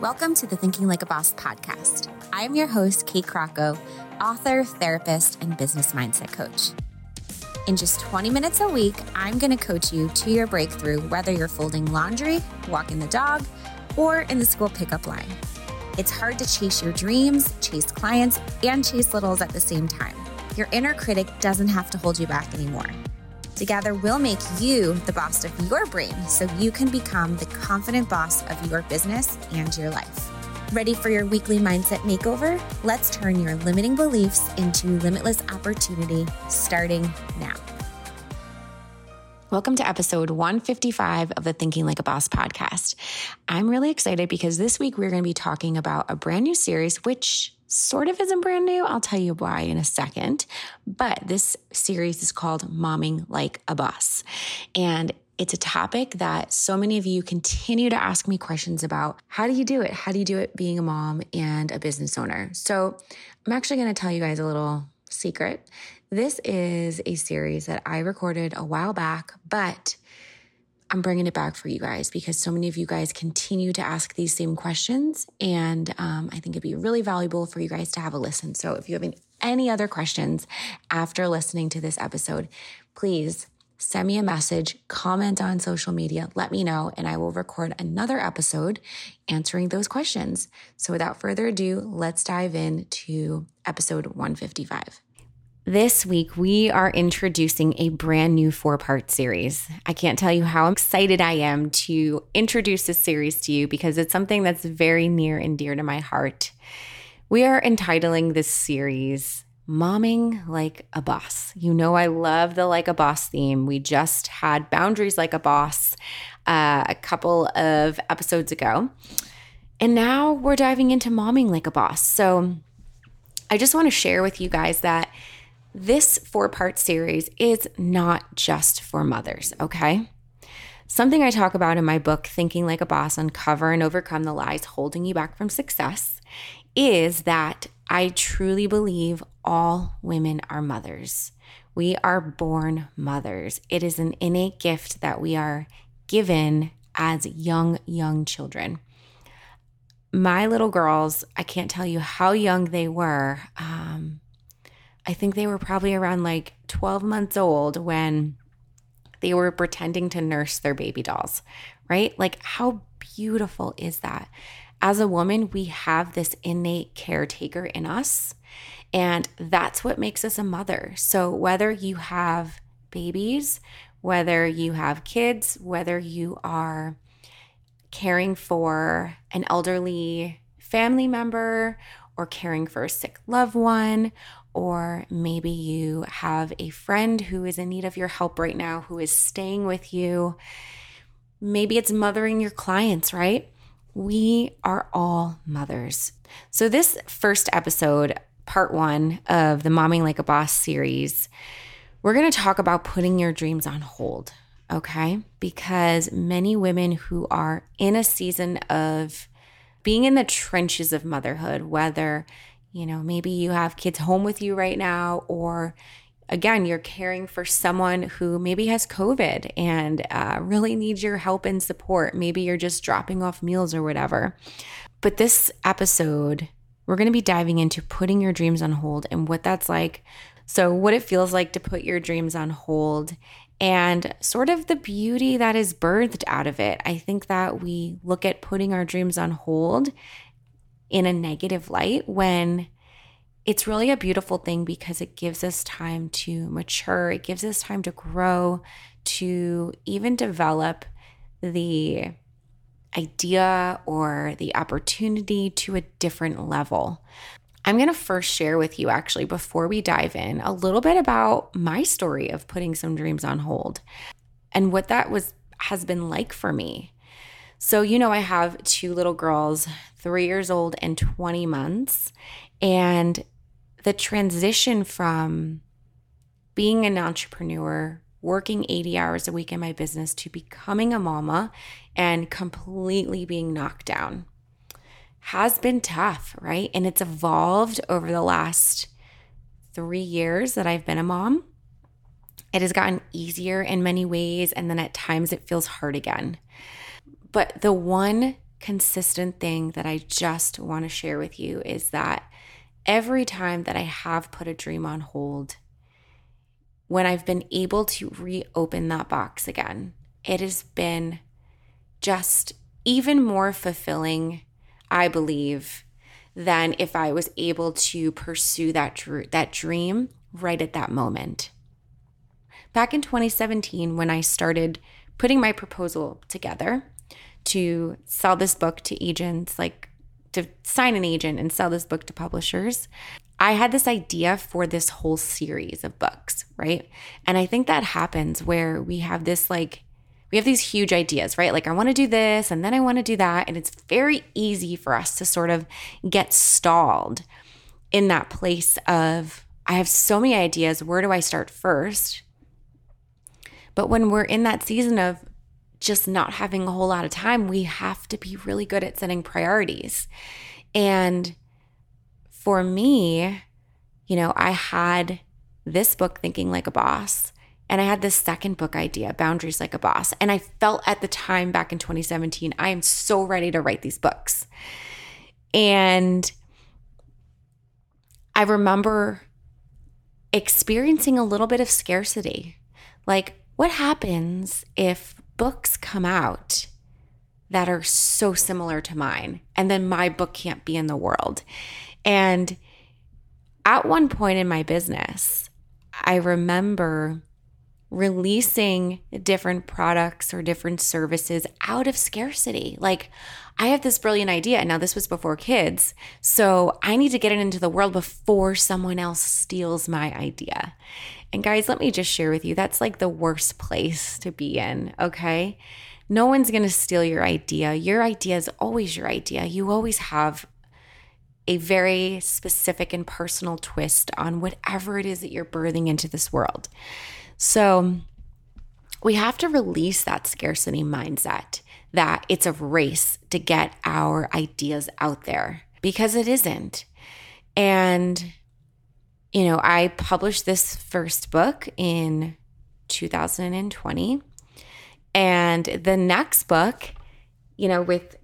Welcome to the Thinking Like a Boss podcast. I'm your host, Kate Crocco, author, therapist, and business mindset coach. In just 20 minutes a week, I'm going to coach you to your breakthrough, whether you're folding laundry, walking the dog, or in the school pickup line. It's hard to chase your dreams, chase clients, and chase littles at the same time. Your inner critic doesn't have to hold you back anymore. Together, we'll make you the boss of your brain so you can become the confident boss of your business and your life. Ready for your weekly mindset makeover? Let's turn your limiting beliefs into limitless opportunity starting now. Welcome to episode 155 of the Thinking Like a Boss podcast. I'm really excited because this week we're going to be talking about a brand new series, which sort of isn't brand new. I'll tell you why in a second. But this series is called Momming Like a Boss. And it's a topic that so many of you continue to ask me questions about. How do you do it? How do you do it being a mom and a business owner? So I'm actually going to tell you guys a little secret. This is a series that I recorded a while back, but I'm bringing it back for you guys because so many of you guys continue to ask these same questions. And um, I think it'd be really valuable for you guys to have a listen. So if you have any other questions after listening to this episode, please send me a message, comment on social media, let me know, and I will record another episode answering those questions. So without further ado, let's dive into episode 155. This week, we are introducing a brand new four part series. I can't tell you how excited I am to introduce this series to you because it's something that's very near and dear to my heart. We are entitling this series Momming Like a Boss. You know, I love the Like a Boss theme. We just had Boundaries Like a Boss uh, a couple of episodes ago. And now we're diving into Momming Like a Boss. So I just want to share with you guys that this four part series is not just for mothers, okay? Something I talk about in my book, Thinking Like a Boss Uncover and Overcome the Lies Holding You Back from Success, is that I truly believe all women are mothers. We are born mothers. It is an innate gift that we are given as young, young children. My little girls, I can't tell you how young they were. Um, I think they were probably around like 12 months old when they were pretending to nurse their baby dolls, right? Like, how beautiful is that? As a woman, we have this innate caretaker in us, and that's what makes us a mother. So, whether you have babies, whether you have kids, whether you are caring for an elderly family member or caring for a sick loved one or maybe you have a friend who is in need of your help right now who is staying with you. Maybe it's mothering your clients, right? We are all mothers. So, this first episode, part one of the Momming Like a Boss series, we're going to talk about putting your dreams on hold, okay? Because many women who are in a season of being in the trenches of motherhood, whether you know, maybe you have kids home with you right now, or again, you're caring for someone who maybe has COVID and uh, really needs your help and support. Maybe you're just dropping off meals or whatever. But this episode, we're going to be diving into putting your dreams on hold and what that's like. So, what it feels like to put your dreams on hold and sort of the beauty that is birthed out of it. I think that we look at putting our dreams on hold in a negative light when it's really a beautiful thing because it gives us time to mature, it gives us time to grow, to even develop the idea or the opportunity to a different level. I'm going to first share with you, actually, before we dive in, a little bit about my story of putting some dreams on hold and what that was has been like for me. So, you know, I have two little girls, three years old and 20 months. And the transition from being an entrepreneur, working 80 hours a week in my business, to becoming a mama and completely being knocked down has been tough, right? And it's evolved over the last three years that I've been a mom. It has gotten easier in many ways, and then at times it feels hard again. But the one consistent thing that I just want to share with you is that every time that I have put a dream on hold, when I've been able to reopen that box again, it has been just even more fulfilling, I believe, than if I was able to pursue that dr- that dream right at that moment. Back in 2017 when I started putting my proposal together to sell this book to agents like to sign an agent and sell this book to publishers, I had this idea for this whole series of books, right? And I think that happens where we have this like we have these huge ideas, right? Like, I want to do this and then I want to do that. And it's very easy for us to sort of get stalled in that place of, I have so many ideas. Where do I start first? But when we're in that season of just not having a whole lot of time, we have to be really good at setting priorities. And for me, you know, I had this book, Thinking Like a Boss, and I had this second book idea, Boundaries Like a Boss. And I felt at the time back in 2017, I am so ready to write these books. And I remember experiencing a little bit of scarcity. Like, what happens if books come out that are so similar to mine and then my book can't be in the world? And at one point in my business, I remember releasing different products or different services out of scarcity. Like, I have this brilliant idea. Now, this was before kids. So I need to get it into the world before someone else steals my idea. And guys, let me just share with you that's like the worst place to be in, okay? No one's gonna steal your idea. Your idea is always your idea. You always have a very specific and personal twist on whatever it is that you're birthing into this world. So we have to release that scarcity mindset that it's a race to get our ideas out there because it isn't. And, you know, I published this first book in 2020. And the next book, you know, with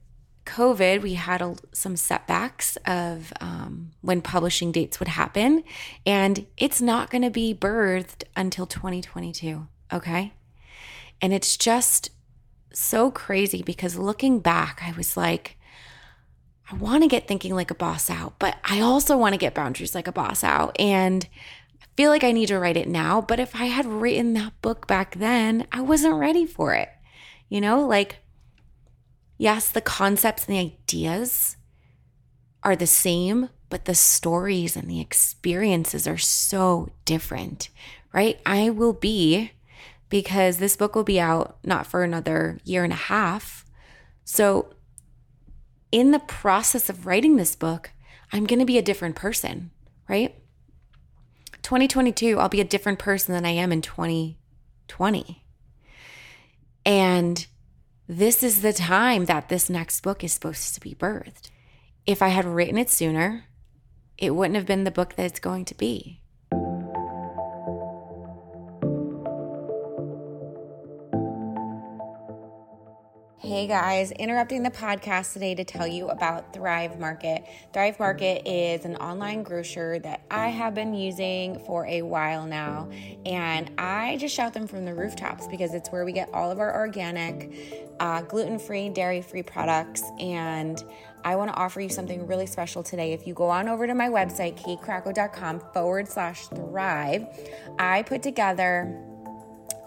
COVID, we had a, some setbacks of um, when publishing dates would happen, and it's not going to be birthed until 2022. Okay. And it's just so crazy because looking back, I was like, I want to get thinking like a boss out, but I also want to get boundaries like a boss out. And I feel like I need to write it now. But if I had written that book back then, I wasn't ready for it. You know, like Yes, the concepts and the ideas are the same, but the stories and the experiences are so different, right? I will be, because this book will be out not for another year and a half. So, in the process of writing this book, I'm going to be a different person, right? 2022, I'll be a different person than I am in 2020. And this is the time that this next book is supposed to be birthed. If I had written it sooner, it wouldn't have been the book that it's going to be. Hey guys, interrupting the podcast today to tell you about Thrive Market. Thrive Market is an online grocer that I have been using for a while now, and I just shout them from the rooftops because it's where we get all of our organic, uh, gluten free, dairy free products. And I want to offer you something really special today. If you go on over to my website, katecrocco.com forward slash thrive, I put together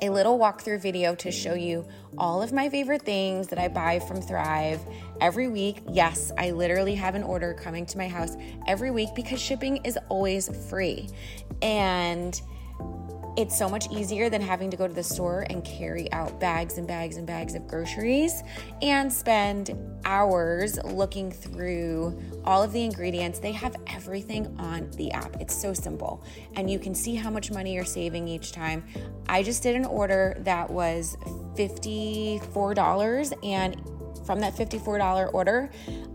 a little walkthrough video to show you all of my favorite things that I buy from Thrive every week. Yes, I literally have an order coming to my house every week because shipping is always free. And it's so much easier than having to go to the store and carry out bags and bags and bags of groceries and spend hours looking through all of the ingredients. They have everything on the app. It's so simple. And you can see how much money you're saving each time. I just did an order that was $54 and from that $54 order,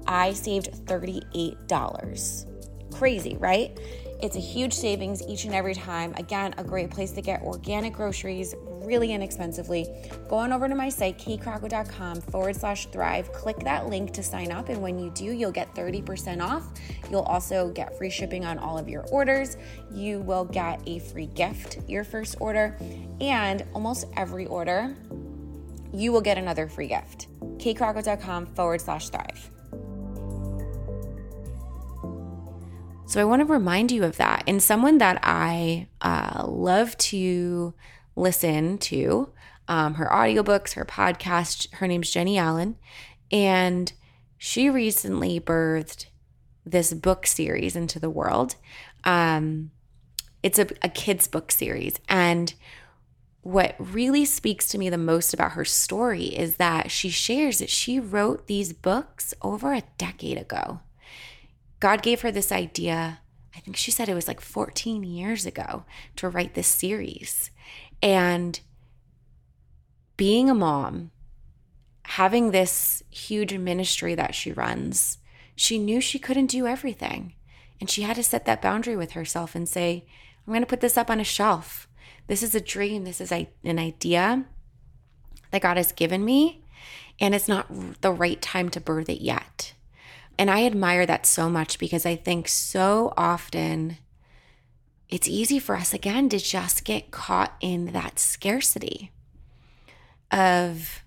I saved $38. Crazy, right? It's a huge savings each and every time. Again, a great place to get organic groceries really inexpensively. Go on over to my site, katecrocco.com forward slash thrive. Click that link to sign up. And when you do, you'll get 30% off. You'll also get free shipping on all of your orders. You will get a free gift your first order. And almost every order, you will get another free gift. katecrocco.com forward slash thrive. So I want to remind you of that. And someone that I uh, love to listen to, um, her audiobooks, her podcast, her name's Jennie Allen. And she recently birthed this book series into the world. Um, it's a, a kids' book series. And what really speaks to me the most about her story is that she shares that she wrote these books over a decade ago. God gave her this idea, I think she said it was like 14 years ago, to write this series. And being a mom, having this huge ministry that she runs, she knew she couldn't do everything. And she had to set that boundary with herself and say, I'm going to put this up on a shelf. This is a dream. This is an idea that God has given me. And it's not the right time to birth it yet. And I admire that so much because I think so often it's easy for us, again, to just get caught in that scarcity of,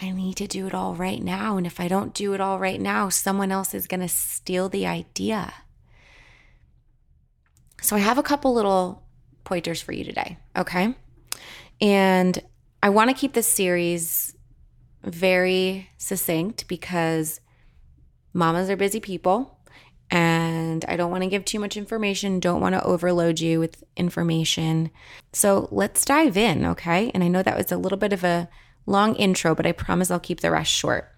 I need to do it all right now. And if I don't do it all right now, someone else is going to steal the idea. So I have a couple little pointers for you today. Okay. And I want to keep this series very succinct because mamas are busy people and I don't want to give too much information, don't want to overload you with information. So let's dive in, okay? And I know that was a little bit of a long intro, but I promise I'll keep the rest short.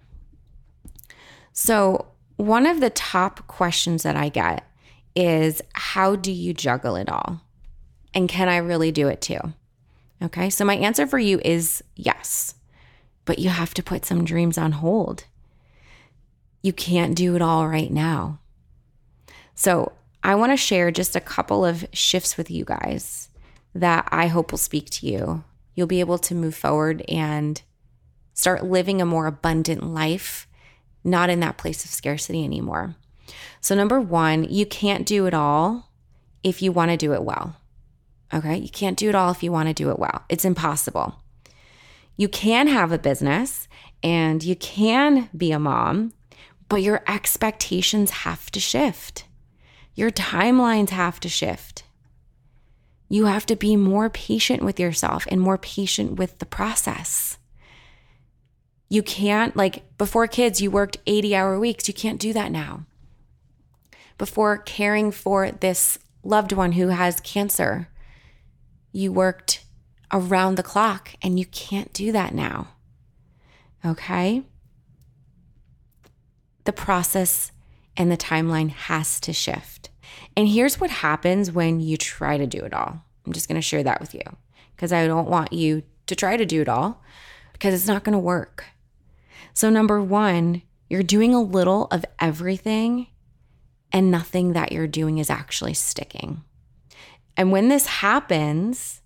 So, one of the top questions that I get is how do you juggle it all? And can I really do it too? Okay, so my answer for you is yes, but you have to put some dreams on hold you can't do it all right now. So, I want to share just a couple of shifts with you guys that I hope will speak to you. You'll be able to move forward and start living a more abundant life, not in that place of scarcity anymore. So, number one, you can't do it all if you want to do it well. Okay. You can't do it all if you want to do it well. It's impossible. You can have a business and you can be a mom but your expectations have to shift. Your timelines have to shift. You have to be more patient with yourself and more patient with the process. You can't, like before kids, you worked 80 hour weeks. You can't do that now. Before caring for this loved one who has cancer, you worked around the clock and you can't do that now. Okay? The process and the timeline has to shift. And here's what happens when you try to do it all. I'm just going to share that with you because I don't want you to try to do it all because it's not going to work. So, number one, you're doing a little of everything and nothing that you're doing is actually sticking. And when this happens,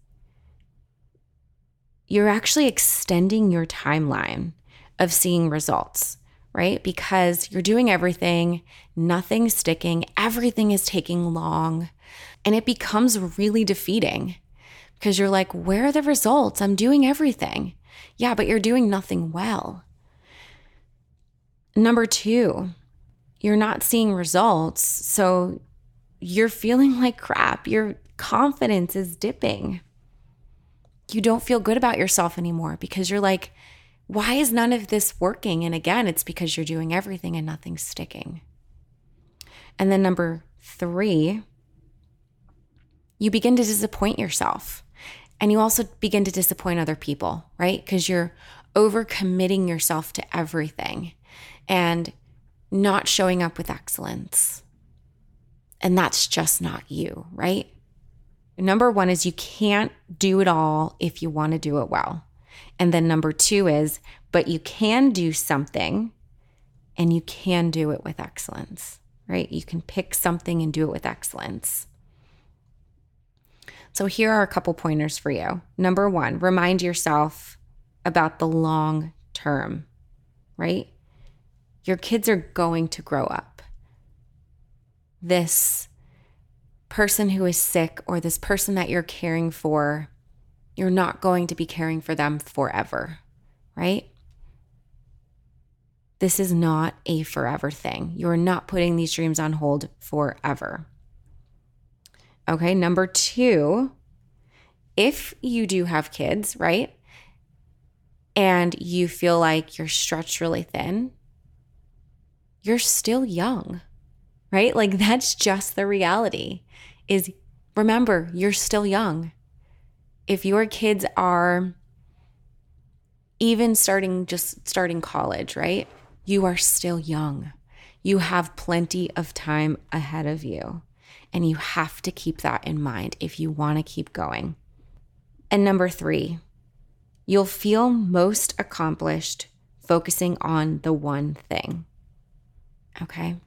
you're actually extending your timeline of seeing results right? Because you're doing everything, nothing's sticking, everything is taking long, and it becomes really defeating because you're like, where are the results? I'm doing everything. Yeah, but you're doing nothing well. Number two, you're not seeing results. So you're feeling like crap. Your confidence is dipping. You don't feel good about yourself anymore because you're like, why is none of this working? And again, it's because you're doing everything and nothing's sticking. And then number three, you begin to disappoint yourself. And you also begin to disappoint other people, right? Because you're overcommitting yourself to everything and not showing up with excellence. And that's just not you, right? Number one is you can't do it all if you want to do it well. And then number two is, but you can do something and you can do it with excellence, right? You can pick something and do it with excellence. So here are a couple pointers for you. Number one, remind yourself about the long term, right? Your kids are going to grow up. This person who is sick or this person that you're caring for, you're not going to be caring for them forever, right? This is not a forever thing. You're not putting these dreams on hold forever. Okay, number two, if you do have kids, right? And you feel like you're stretched really thin, you're still young, right? Like that's just the reality is remember, you're still young. If your kids are even starting just starting college, right? You are still young. You have plenty of time ahead of you. And you have to keep that in mind if you want to keep going. And number three, you'll feel most accomplished focusing on the one thing. Okay?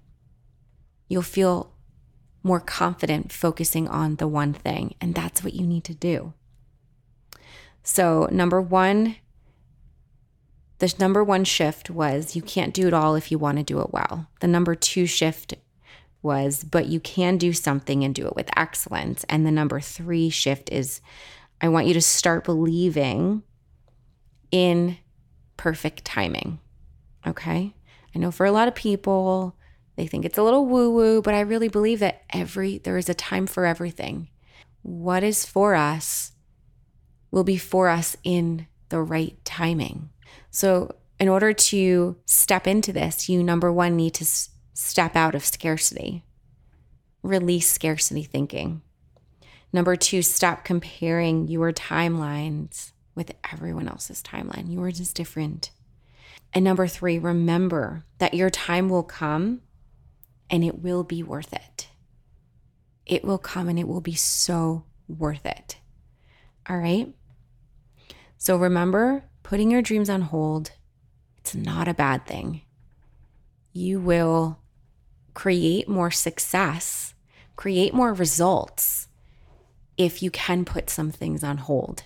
You'll feel more confident focusing on the one thing. And that's what you need to do. So, number one, the number one shift was you can't do it all if you want to do it well. The number two shift was, but you can do something and do it with excellence. And the number three shift is, I want you to start believing in perfect timing. Okay. I know for a lot of people, they think it's a little woo woo, but I really believe that every there is a time for everything. What is for us will be for us in the right timing. So, in order to step into this, you number one need to s- step out of scarcity, release scarcity thinking. Number two, stop comparing your timelines with everyone else's timeline. Yours is different. And number three, remember that your time will come and it will be worth it. It will come and it will be so worth it. All right. So remember, putting your dreams on hold, it's not a bad thing. You will create more success, create more results if you can put some things on hold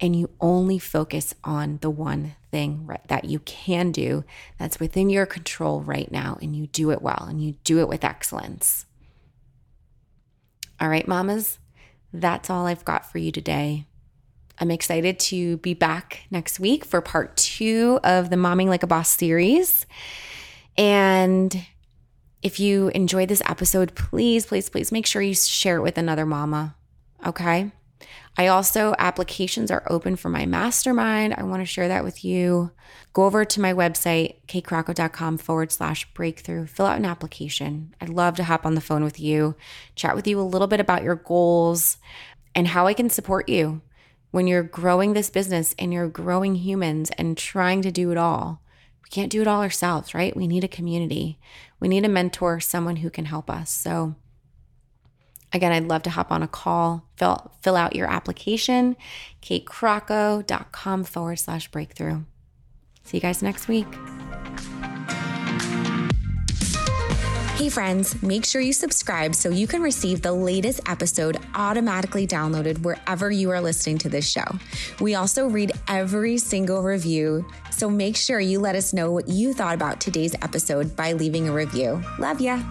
and you only focus on the one thing that you can do that's within your control right now and you do it well and you do it with excellence. All right, mamas, that's all I've got for you today. I'm excited to be back next week for part two of the Momming Like a Boss series. And if you enjoyed this episode, please, please, please make sure you share it with another mama. Okay. I also, applications are open for my mastermind. I want to share that with you. Go over to my website, katecrocco.com forward slash breakthrough. Fill out an application. I'd love to hop on the phone with you, chat with you a little bit about your goals and how I can support you when you're growing this business and you're growing humans and trying to do it all. We can't do it all ourselves, right? We need a community. We need a mentor, someone who can help us. So, Again, I'd love to hop on a call, fill, fill out your application, katecrocco.com forward slash breakthrough. See you guys next week. Hey, friends, make sure you subscribe so you can receive the latest episode automatically downloaded wherever you are listening to this show. We also read every single review, so make sure you let us know what you thought about today's episode by leaving a review. Love ya.